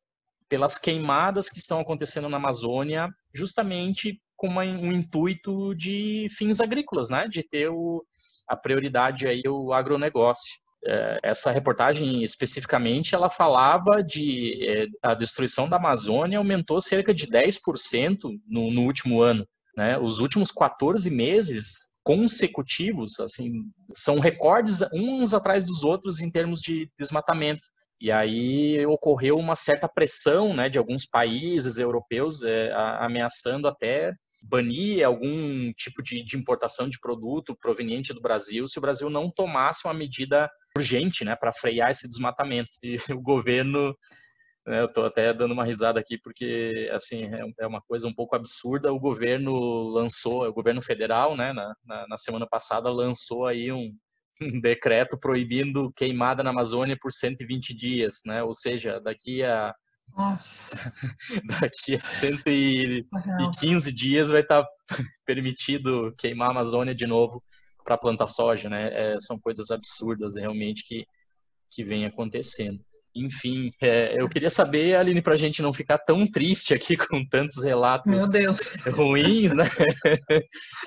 pelas queimadas que estão acontecendo na Amazônia, justamente com uma, um intuito de fins agrícolas, né? De ter o, a prioridade aí o agronegócio. É, essa reportagem especificamente ela falava de é, a destruição da Amazônia aumentou cerca de 10% no, no último ano. Né? Os últimos 14 meses consecutivos, assim, são recordes uns atrás dos outros em termos de desmatamento. E aí ocorreu uma certa pressão né, de alguns países europeus é, ameaçando até banir algum tipo de, de, importação de produto proveniente do Brasil se o Brasil não tomasse uma medida urgente né, para frear esse desmatamento. E o governo, né, eu estou até dando uma risada aqui porque assim é, é uma coisa um pouco absurda. O governo lançou, o governo federal, né, na, na, na semana passada lançou aí um, um decreto proibindo queimada na Amazônia por 120 dias, né? Ou seja, daqui a Nossa. daqui a 115 dias vai estar permitido queimar a Amazônia de novo para plantar soja, né? É, são coisas absurdas realmente que que vem acontecendo. Enfim, é, eu queria saber, Aline, para a gente não ficar tão triste aqui com tantos relatos ruins, né?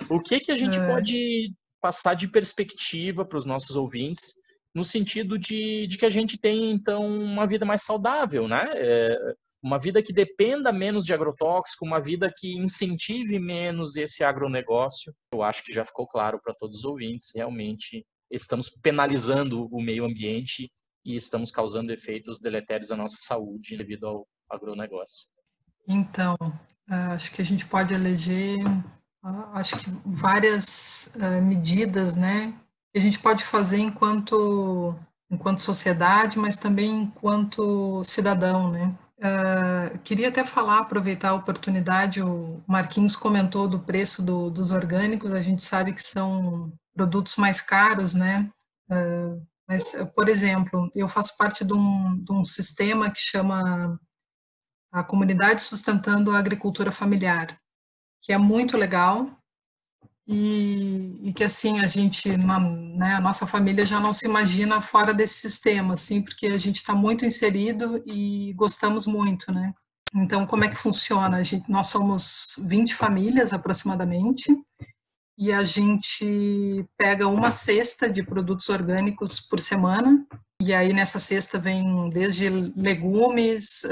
o que que a gente é. pode passar de perspectiva para os nossos ouvintes, no sentido de, de, que a gente tem, então, uma vida mais saudável, né? É, uma vida que dependa menos de agrotóxico, uma vida que incentive menos esse agronegócio. Eu acho que já ficou claro para todos os ouvintes, realmente estamos penalizando o meio ambiente e estamos causando efeitos deletérios à nossa saúde devido ao agronegócio. Então, acho que a gente pode eleger acho que várias uh, medidas, né, que a gente pode fazer enquanto enquanto sociedade, mas também enquanto cidadão, né. Uh, queria até falar, aproveitar a oportunidade, o Marquinhos comentou do preço do, dos orgânicos, a gente sabe que são produtos mais caros, né, uh, mas, por exemplo, eu faço parte de um, de um sistema que chama a Comunidade Sustentando a Agricultura Familiar, que é muito legal e, e que assim a gente, né, a nossa família já não se imagina fora desse sistema, assim, porque a gente está muito inserido e gostamos muito, né? Então, como é que funciona? A gente, nós somos 20 famílias aproximadamente e a gente pega uma cesta de produtos orgânicos por semana e aí nessa cesta vem desde legumes,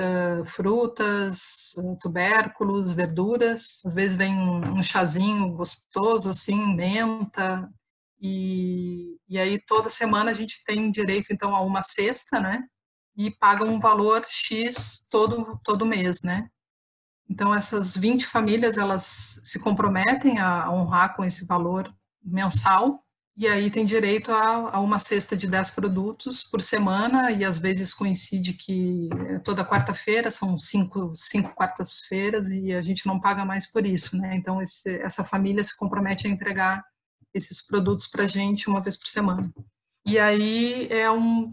frutas, tubérculos, verduras. Às vezes vem um chazinho gostoso, assim, menta. E, e aí toda semana a gente tem direito então a uma cesta, né? E paga um valor X todo, todo mês, né? Então essas 20 famílias, elas se comprometem a honrar com esse valor mensal e aí tem direito a, a, uma cesta de 10 produtos por semana, e às vezes coincide que é toda quarta-feira, são cinco, cinco quartas-feiras, e a gente não paga mais por isso, né? Então esse, essa família se compromete a entregar esses produtos para a gente uma vez por semana. E aí é um,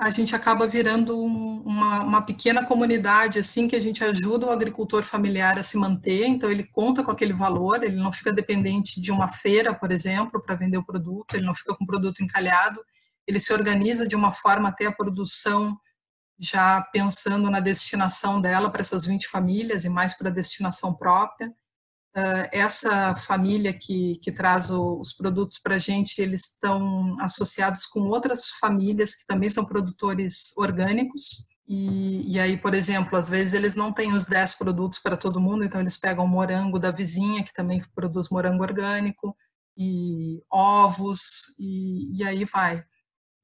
a gente acaba virando um, uma, uma, pequena comunidade, assim, que a gente ajuda o agricultor familiar a se manter, então ele conta com aquele valor, ele não fica dependente de uma feira, por exemplo, para vender o produto, ele não fica com o produto encalhado, ele se organiza de uma forma até a produção já pensando na destinação dela para essas 20 famílias e mais para a destinação própria. Uh, essa família que, que traz os produtos para a gente, eles estão associados com outras famílias que também são produtores orgânicos. E, e aí, por exemplo, às vezes eles não têm os 10 produtos para todo mundo, então eles pegam morango da vizinha, que também produz morango orgânico, e ovos, e, e aí vai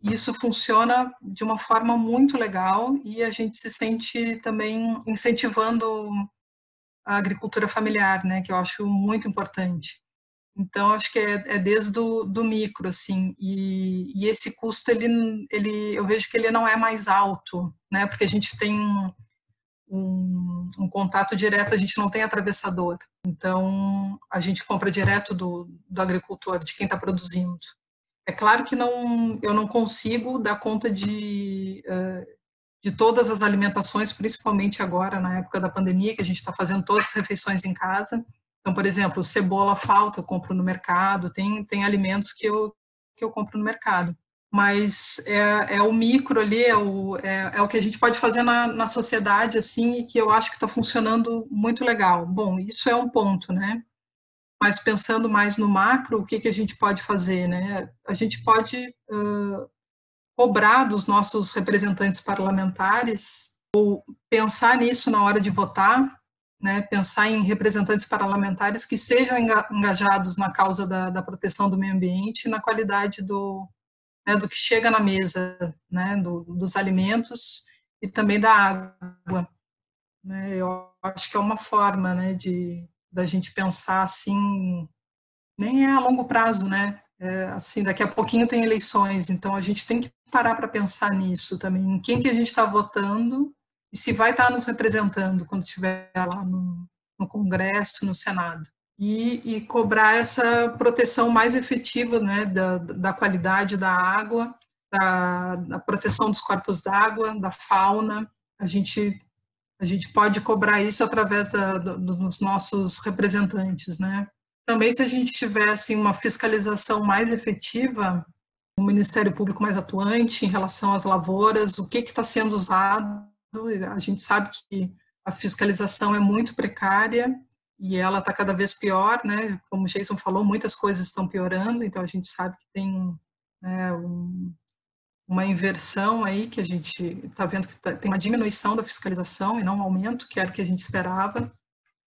isso funciona de uma forma muito legal e a gente se sente também incentivando a agricultura familiar, né, que eu acho muito importante. Então, acho que é, é desde o do micro, assim, e, e, esse custo, ele, ele, eu vejo que ele não é mais alto, né, porque a gente tem um, um, um contato direto, a gente não tem atravessador. Então, a gente compra direto do, do agricultor, de quem está produzindo. É claro que não, eu não consigo dar conta de, de todas as alimentações, principalmente agora, na época da pandemia, que a gente está fazendo todas as refeições em casa. Então, por exemplo, cebola falta, eu compro no mercado, tem, tem alimentos que eu, que eu compro no mercado. Mas é, é o micro ali, é o, é, é o que a gente pode fazer na, na sociedade, assim, e que eu acho que está funcionando muito legal. Bom, isso é um ponto, né? mas pensando mais no macro, o que, que a gente pode fazer? Né? A gente pode uh, cobrar dos nossos representantes parlamentares, ou pensar nisso na hora de votar, né? pensar em representantes parlamentares que sejam engajados na causa da, da proteção do meio ambiente, na qualidade do, né, do que chega na mesa, né, do, dos alimentos e também da água. Né? Eu acho que é uma forma né, de, da gente pensar assim, nem é a longo prazo, né? É, assim, daqui a pouquinho tem eleições, então a gente tem que parar para pensar nisso também, em quem que a gente está votando e se vai estar tá nos representando quando estiver lá no, no Congresso, no Senado. E, e, cobrar essa proteção mais efetiva né, da, da qualidade da água, da, da proteção dos corpos d'água, da fauna. A gente a gente pode cobrar isso através da, dos nossos representantes, né? Também, se a gente tivesse uma fiscalização mais efetiva, Ministério Público mais atuante em relação às lavouras, o que está sendo usado, a gente sabe que a fiscalização é muito precária e ela está cada vez pior, né? Como o Jason falou, muitas coisas estão piorando, então a gente sabe que tem né, um, uma inversão aí, que a gente está vendo que tá, tem uma diminuição da fiscalização e não um aumento, que era o que a gente esperava.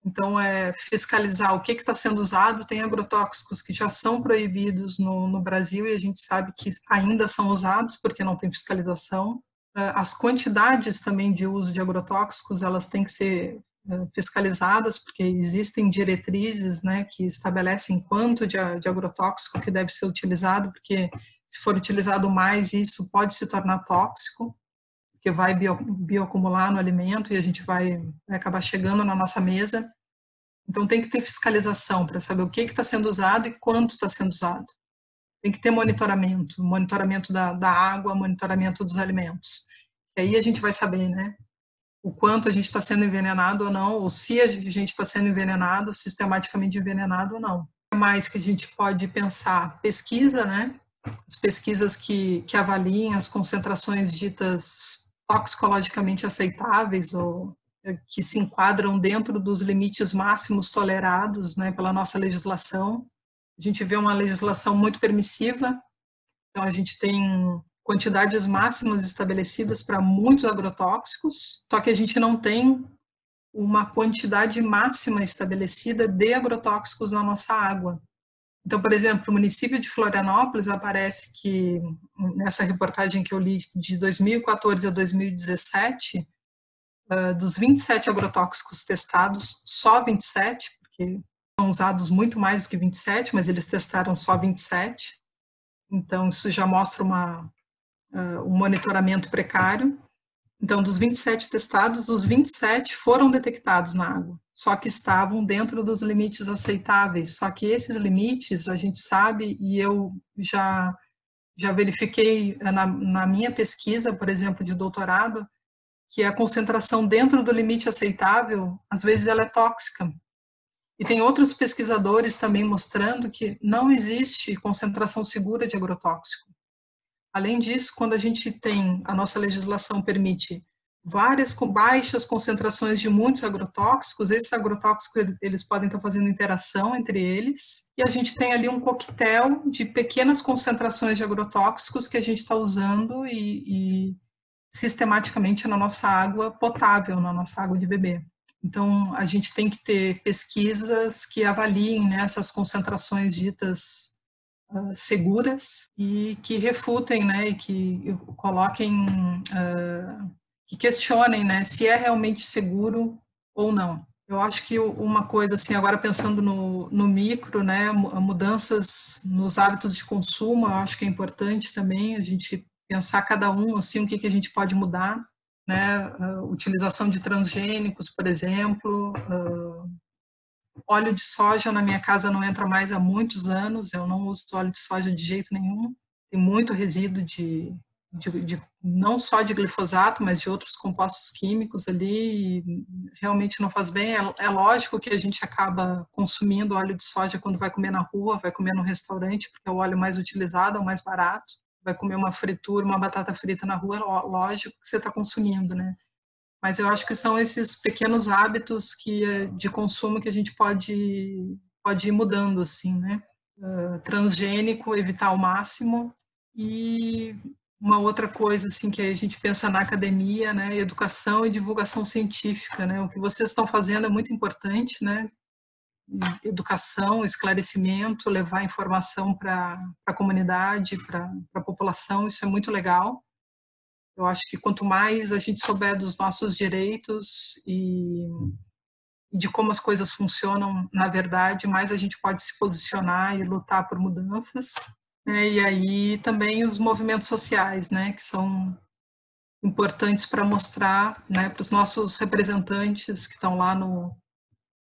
Então, é fiscalizar o que está sendo usado. Tem agrotóxicos que já são proibidos no, no, Brasil e a gente sabe que ainda são usados porque não tem fiscalização. É, as quantidades também de uso de agrotóxicos, elas têm que ser é, fiscalizadas, porque existem diretrizes né, que estabelecem quanto de, de agrotóxico que deve ser utilizado, porque se for utilizado mais, isso pode se tornar tóxico, porque vai bio, bioacumular no alimento e a gente vai, vai acabar chegando na nossa mesa. Então, tem que ter fiscalização para saber o que está sendo usado e quanto está sendo usado. Tem que ter monitoramento, monitoramento da, da água, monitoramento dos alimentos. E aí a gente vai saber, né, o quanto a gente está sendo envenenado ou não, ou se a gente está sendo envenenado, sistematicamente envenenado ou não. O mais que a gente pode pensar? Pesquisa, né? as pesquisas que, que avaliem as concentrações ditas toxicologicamente aceitáveis ou eh, que se enquadram dentro dos limites máximos tolerados né, pela nossa legislação. A gente vê uma legislação muito permissiva, então a gente tem quantidades máximas estabelecidas para muitos agrotóxicos, só que a gente não tem uma quantidade máxima estabelecida de agrotóxicos na nossa água. Então, por exemplo, o município de Florianópolis aparece que nessa reportagem que eu li de 2014 a 2017, dos 27 agrotóxicos testados, só 27, porque são usados muito mais do que 27, mas eles testaram só 27. Então, isso já mostra uma, um monitoramento precário. Então, dos 27 testados, os 27 foram detectados na água, só que estavam dentro dos limites aceitáveis. Só que esses limites, a gente sabe, e eu já, já verifiquei na, na minha pesquisa, por exemplo, de doutorado, que a concentração dentro do limite aceitável, às vezes ela é tóxica. E tem outros pesquisadores também mostrando que não existe concentração segura de agrotóxico. Além disso, quando a gente tem, a nossa legislação permite várias baixas concentrações de muitos agrotóxicos, esses agrotóxicos eles, eles, podem estar fazendo interação entre eles, e a gente tem ali um coquetel de pequenas concentrações de agrotóxicos que a gente está usando e, e sistematicamente na nossa água potável, na nossa água de beber. Então, a gente tem que ter pesquisas que avaliem né, essas concentrações ditas uh, seguras e que refutem, né, e que coloquem, uh, que questionem, né, se é realmente seguro ou não. Eu acho que uma coisa, assim, agora pensando no, no micro, né, mudanças nos hábitos de consumo, eu acho que é importante também a gente pensar cada um, assim, o que, que a gente pode mudar, né? Uh, utilização de transgênicos, por exemplo. Uh, óleo de soja na minha casa não entra mais há muitos anos, eu não uso óleo de soja de jeito nenhum. Tem muito resíduo de, de, de não só de glifosato, mas de outros compostos químicos ali, realmente não faz bem. É, é lógico que a gente acaba consumindo óleo de soja quando vai comer na rua, vai comer no restaurante, porque é o óleo mais utilizado, é o mais barato vai comer uma fritura, uma batata frita na rua, lógico que você está consumindo, né? Mas eu acho que são esses pequenos hábitos que eh, de consumo que a gente pode pode ir mudando, assim, né? Uh, transgênico, evitar ao máximo e uma outra coisa assim que a gente pensa na academia, né, educação e divulgação científica, né? O que vocês estão fazendo é muito importante, né? educação, esclarecimento, levar informação para a comunidade, para a população, isso é muito legal. Eu acho que quanto mais a gente souber dos nossos direitos e de como as coisas funcionam na verdade, mais a gente pode se posicionar e lutar por mudanças. Né? E aí também os movimentos sociais, né, que são importantes para mostrar né, para os nossos representantes que estão lá no,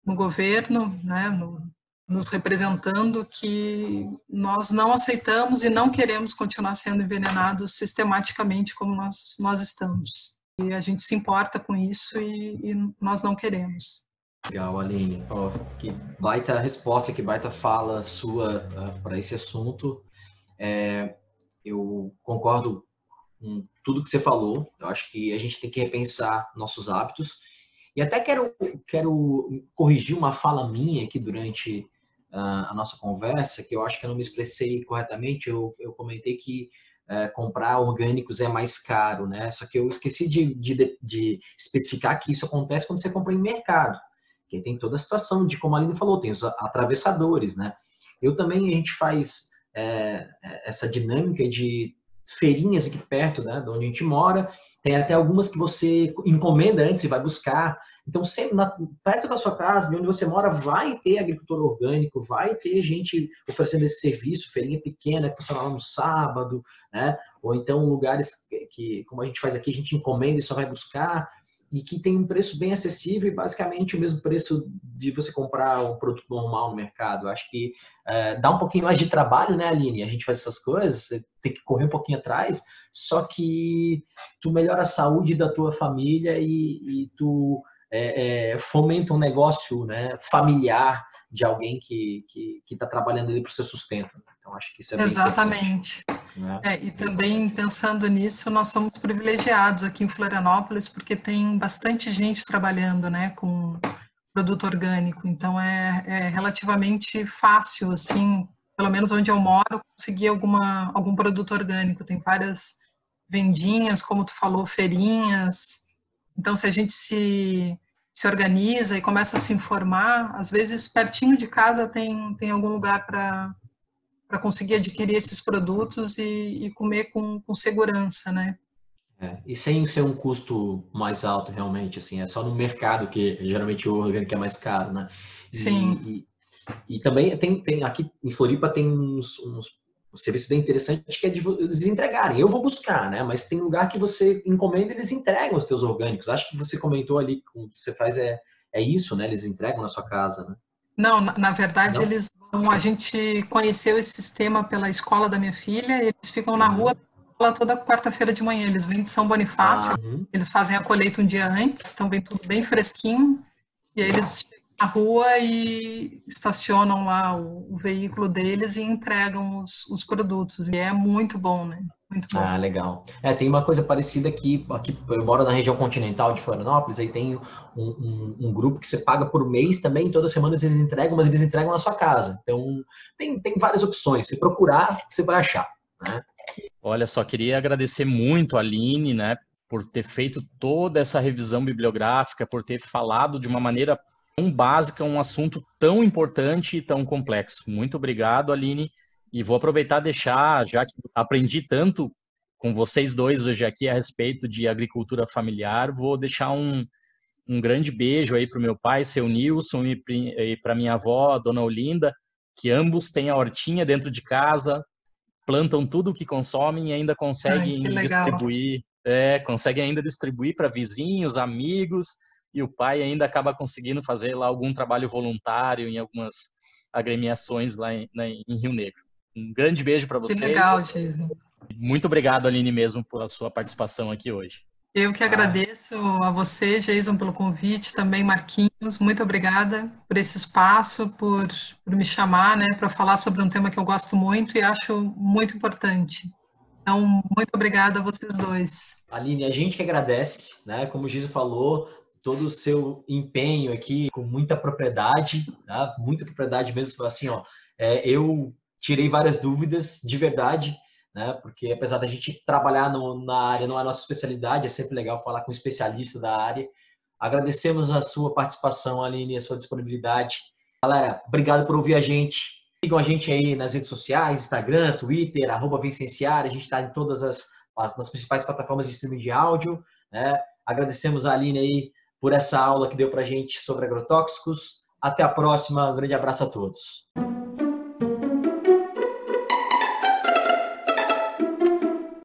no governo, né, no, nos representando, que nós não aceitamos e não queremos continuar sendo envenenados sistematicamente como nós, nós estamos. E a gente se importa com isso e, e nós não queremos. Legal, Aline. Oh, que baita resposta, que baita fala sua uh, ah, para esse assunto. É, eu concordo com tudo que você falou. Eu acho que a gente tem que repensar nossos hábitos e até quero, quero corrigir uma fala minha aqui durante a nossa conversa, que eu acho que eu não me expressei corretamente. Eu, eu comentei que uh, comprar orgânicos é mais caro, né? Só que eu esqueci de, de, de especificar que isso acontece quando você compra em mercado. Que tem toda a situação de, como a Aline falou, tem os atravessadores, né? Eu também, a gente faz é, essa dinâmica de feirinhas aqui perto, né, de onde a gente mora. Tem até algumas que você encomenda antes e vai buscar. Então, sempre na, perto da sua casa, de onde você mora, vai ter agricultor orgânico, vai ter gente oferecendo esse serviço, feirinha pequena que funciona lá no sábado, né? Ou então lugares que, como a gente faz aqui, a gente encomenda e só vai buscar e que tem um preço bem acessível e basicamente o mesmo preço de você comprar um produto normal no mercado. Acho que é, dá um pouquinho mais de trabalho, né, Aline? A gente faz essas coisas, tem que correr um pouquinho atrás, só que tu melhora a saúde da tua família e, e tu é, é, fomenta um negócio né, familiar de alguém que está trabalhando ali para o seu sustento. Então, acho que isso é bem Exatamente. Né? É, e também pensando nisso, nós somos privilegiados aqui em Florianópolis, porque tem bastante gente trabalhando né, com produto orgânico. Então, é, é relativamente fácil, assim, pelo menos onde eu moro, conseguir alguma, algum produto orgânico. Tem várias vendinhas, como tu falou, feirinhas. Então, se a gente se se organiza e começa a se informar, às vezes pertinho de casa tem, tem algum lugar para para conseguir adquirir esses produtos e, e comer com, com, segurança, né? É, e sem ser um custo mais alto, realmente, assim, é só no mercado que geralmente o orgânico é mais caro, né? E, Sim. E, e, também tem, tem, aqui em Floripa tem uns, uns um serviço bem interessante que é de eles entregarem. Eu vou buscar, né? Mas tem lugar que você encomenda e eles entregam os teus orgânicos. Acho que você comentou ali que você faz é, é isso, né? Eles entregam na sua casa, né? Não, na, na verdade, Não? eles vão. A gente conheceu esse sistema pela escola da minha filha, eles ficam na uhum. rua toda quarta-feira de manhã. Eles vêm de São Bonifácio, ah, uhum. eles fazem a colheita um dia antes, então vem tudo bem fresquinho. E aí eles na rua e estacionam lá o, o veículo deles e entregam os, os, produtos. E é muito bom, né? Muito bom. Ah, legal. É, tem uma coisa parecida aqui, aqui eu moro na região continental de Florianópolis, aí tem um, um, um, grupo que você paga por mês também, todas as semanas eles entregam, mas eles entregam na sua casa. Então, tem, tem várias opções. Se procurar, você vai achar, né? Olha, só queria agradecer muito a Aline, né, por ter feito toda essa revisão bibliográfica, por ter falado de uma maneira tão básica um assunto tão importante e tão complexo. Muito obrigado, Aline. E vou aproveitar e deixar, já que aprendi tanto com vocês dois hoje aqui a respeito de agricultura familiar, vou deixar um, um grande beijo aí para o meu pai, seu Nilson, e para minha avó, dona Olinda, que ambos têm a hortinha dentro de casa, plantam tudo o que consomem e ainda conseguem Ai, distribuir, é, conseguem ainda distribuir para vizinhos, amigos, e o pai ainda acaba conseguindo fazer lá algum trabalho voluntário em algumas agremiações lá em, na, em Rio Negro. Um grande beijo para vocês. Que legal, Jason. Muito obrigado, Aline, mesmo, pela sua participação aqui hoje. Eu que agradeço a você, Jason, pelo convite, também Marquinhos, muito obrigada por esse espaço, por, por me chamar, né, para falar sobre um tema que eu gosto muito e acho muito importante. Então, muito obrigada a vocês dois. Aline, a gente que agradece, né, como o Giso falou, todo o seu empenho aqui com muita propriedade, tá? muita propriedade mesmo, assim, ó, é, eu tirei várias dúvidas de verdade, né? Porque apesar da gente trabalhar no, na área, não é a nossa especialidade, é sempre legal falar com um especialista da área. Agradecemos a sua participação, Aline, a sua disponibilidade. Galera, obrigado por ouvir a gente. Sigam a gente aí nas redes sociais, Instagram, Twitter, arroba Vicenciar. A gente está em todas as, as, nas principais plataformas de streaming de áudio. Né? Agradecemos a Aline aí por essa aula que deu para a gente sobre agrotóxicos. Até a próxima. Um grande abraço a todos.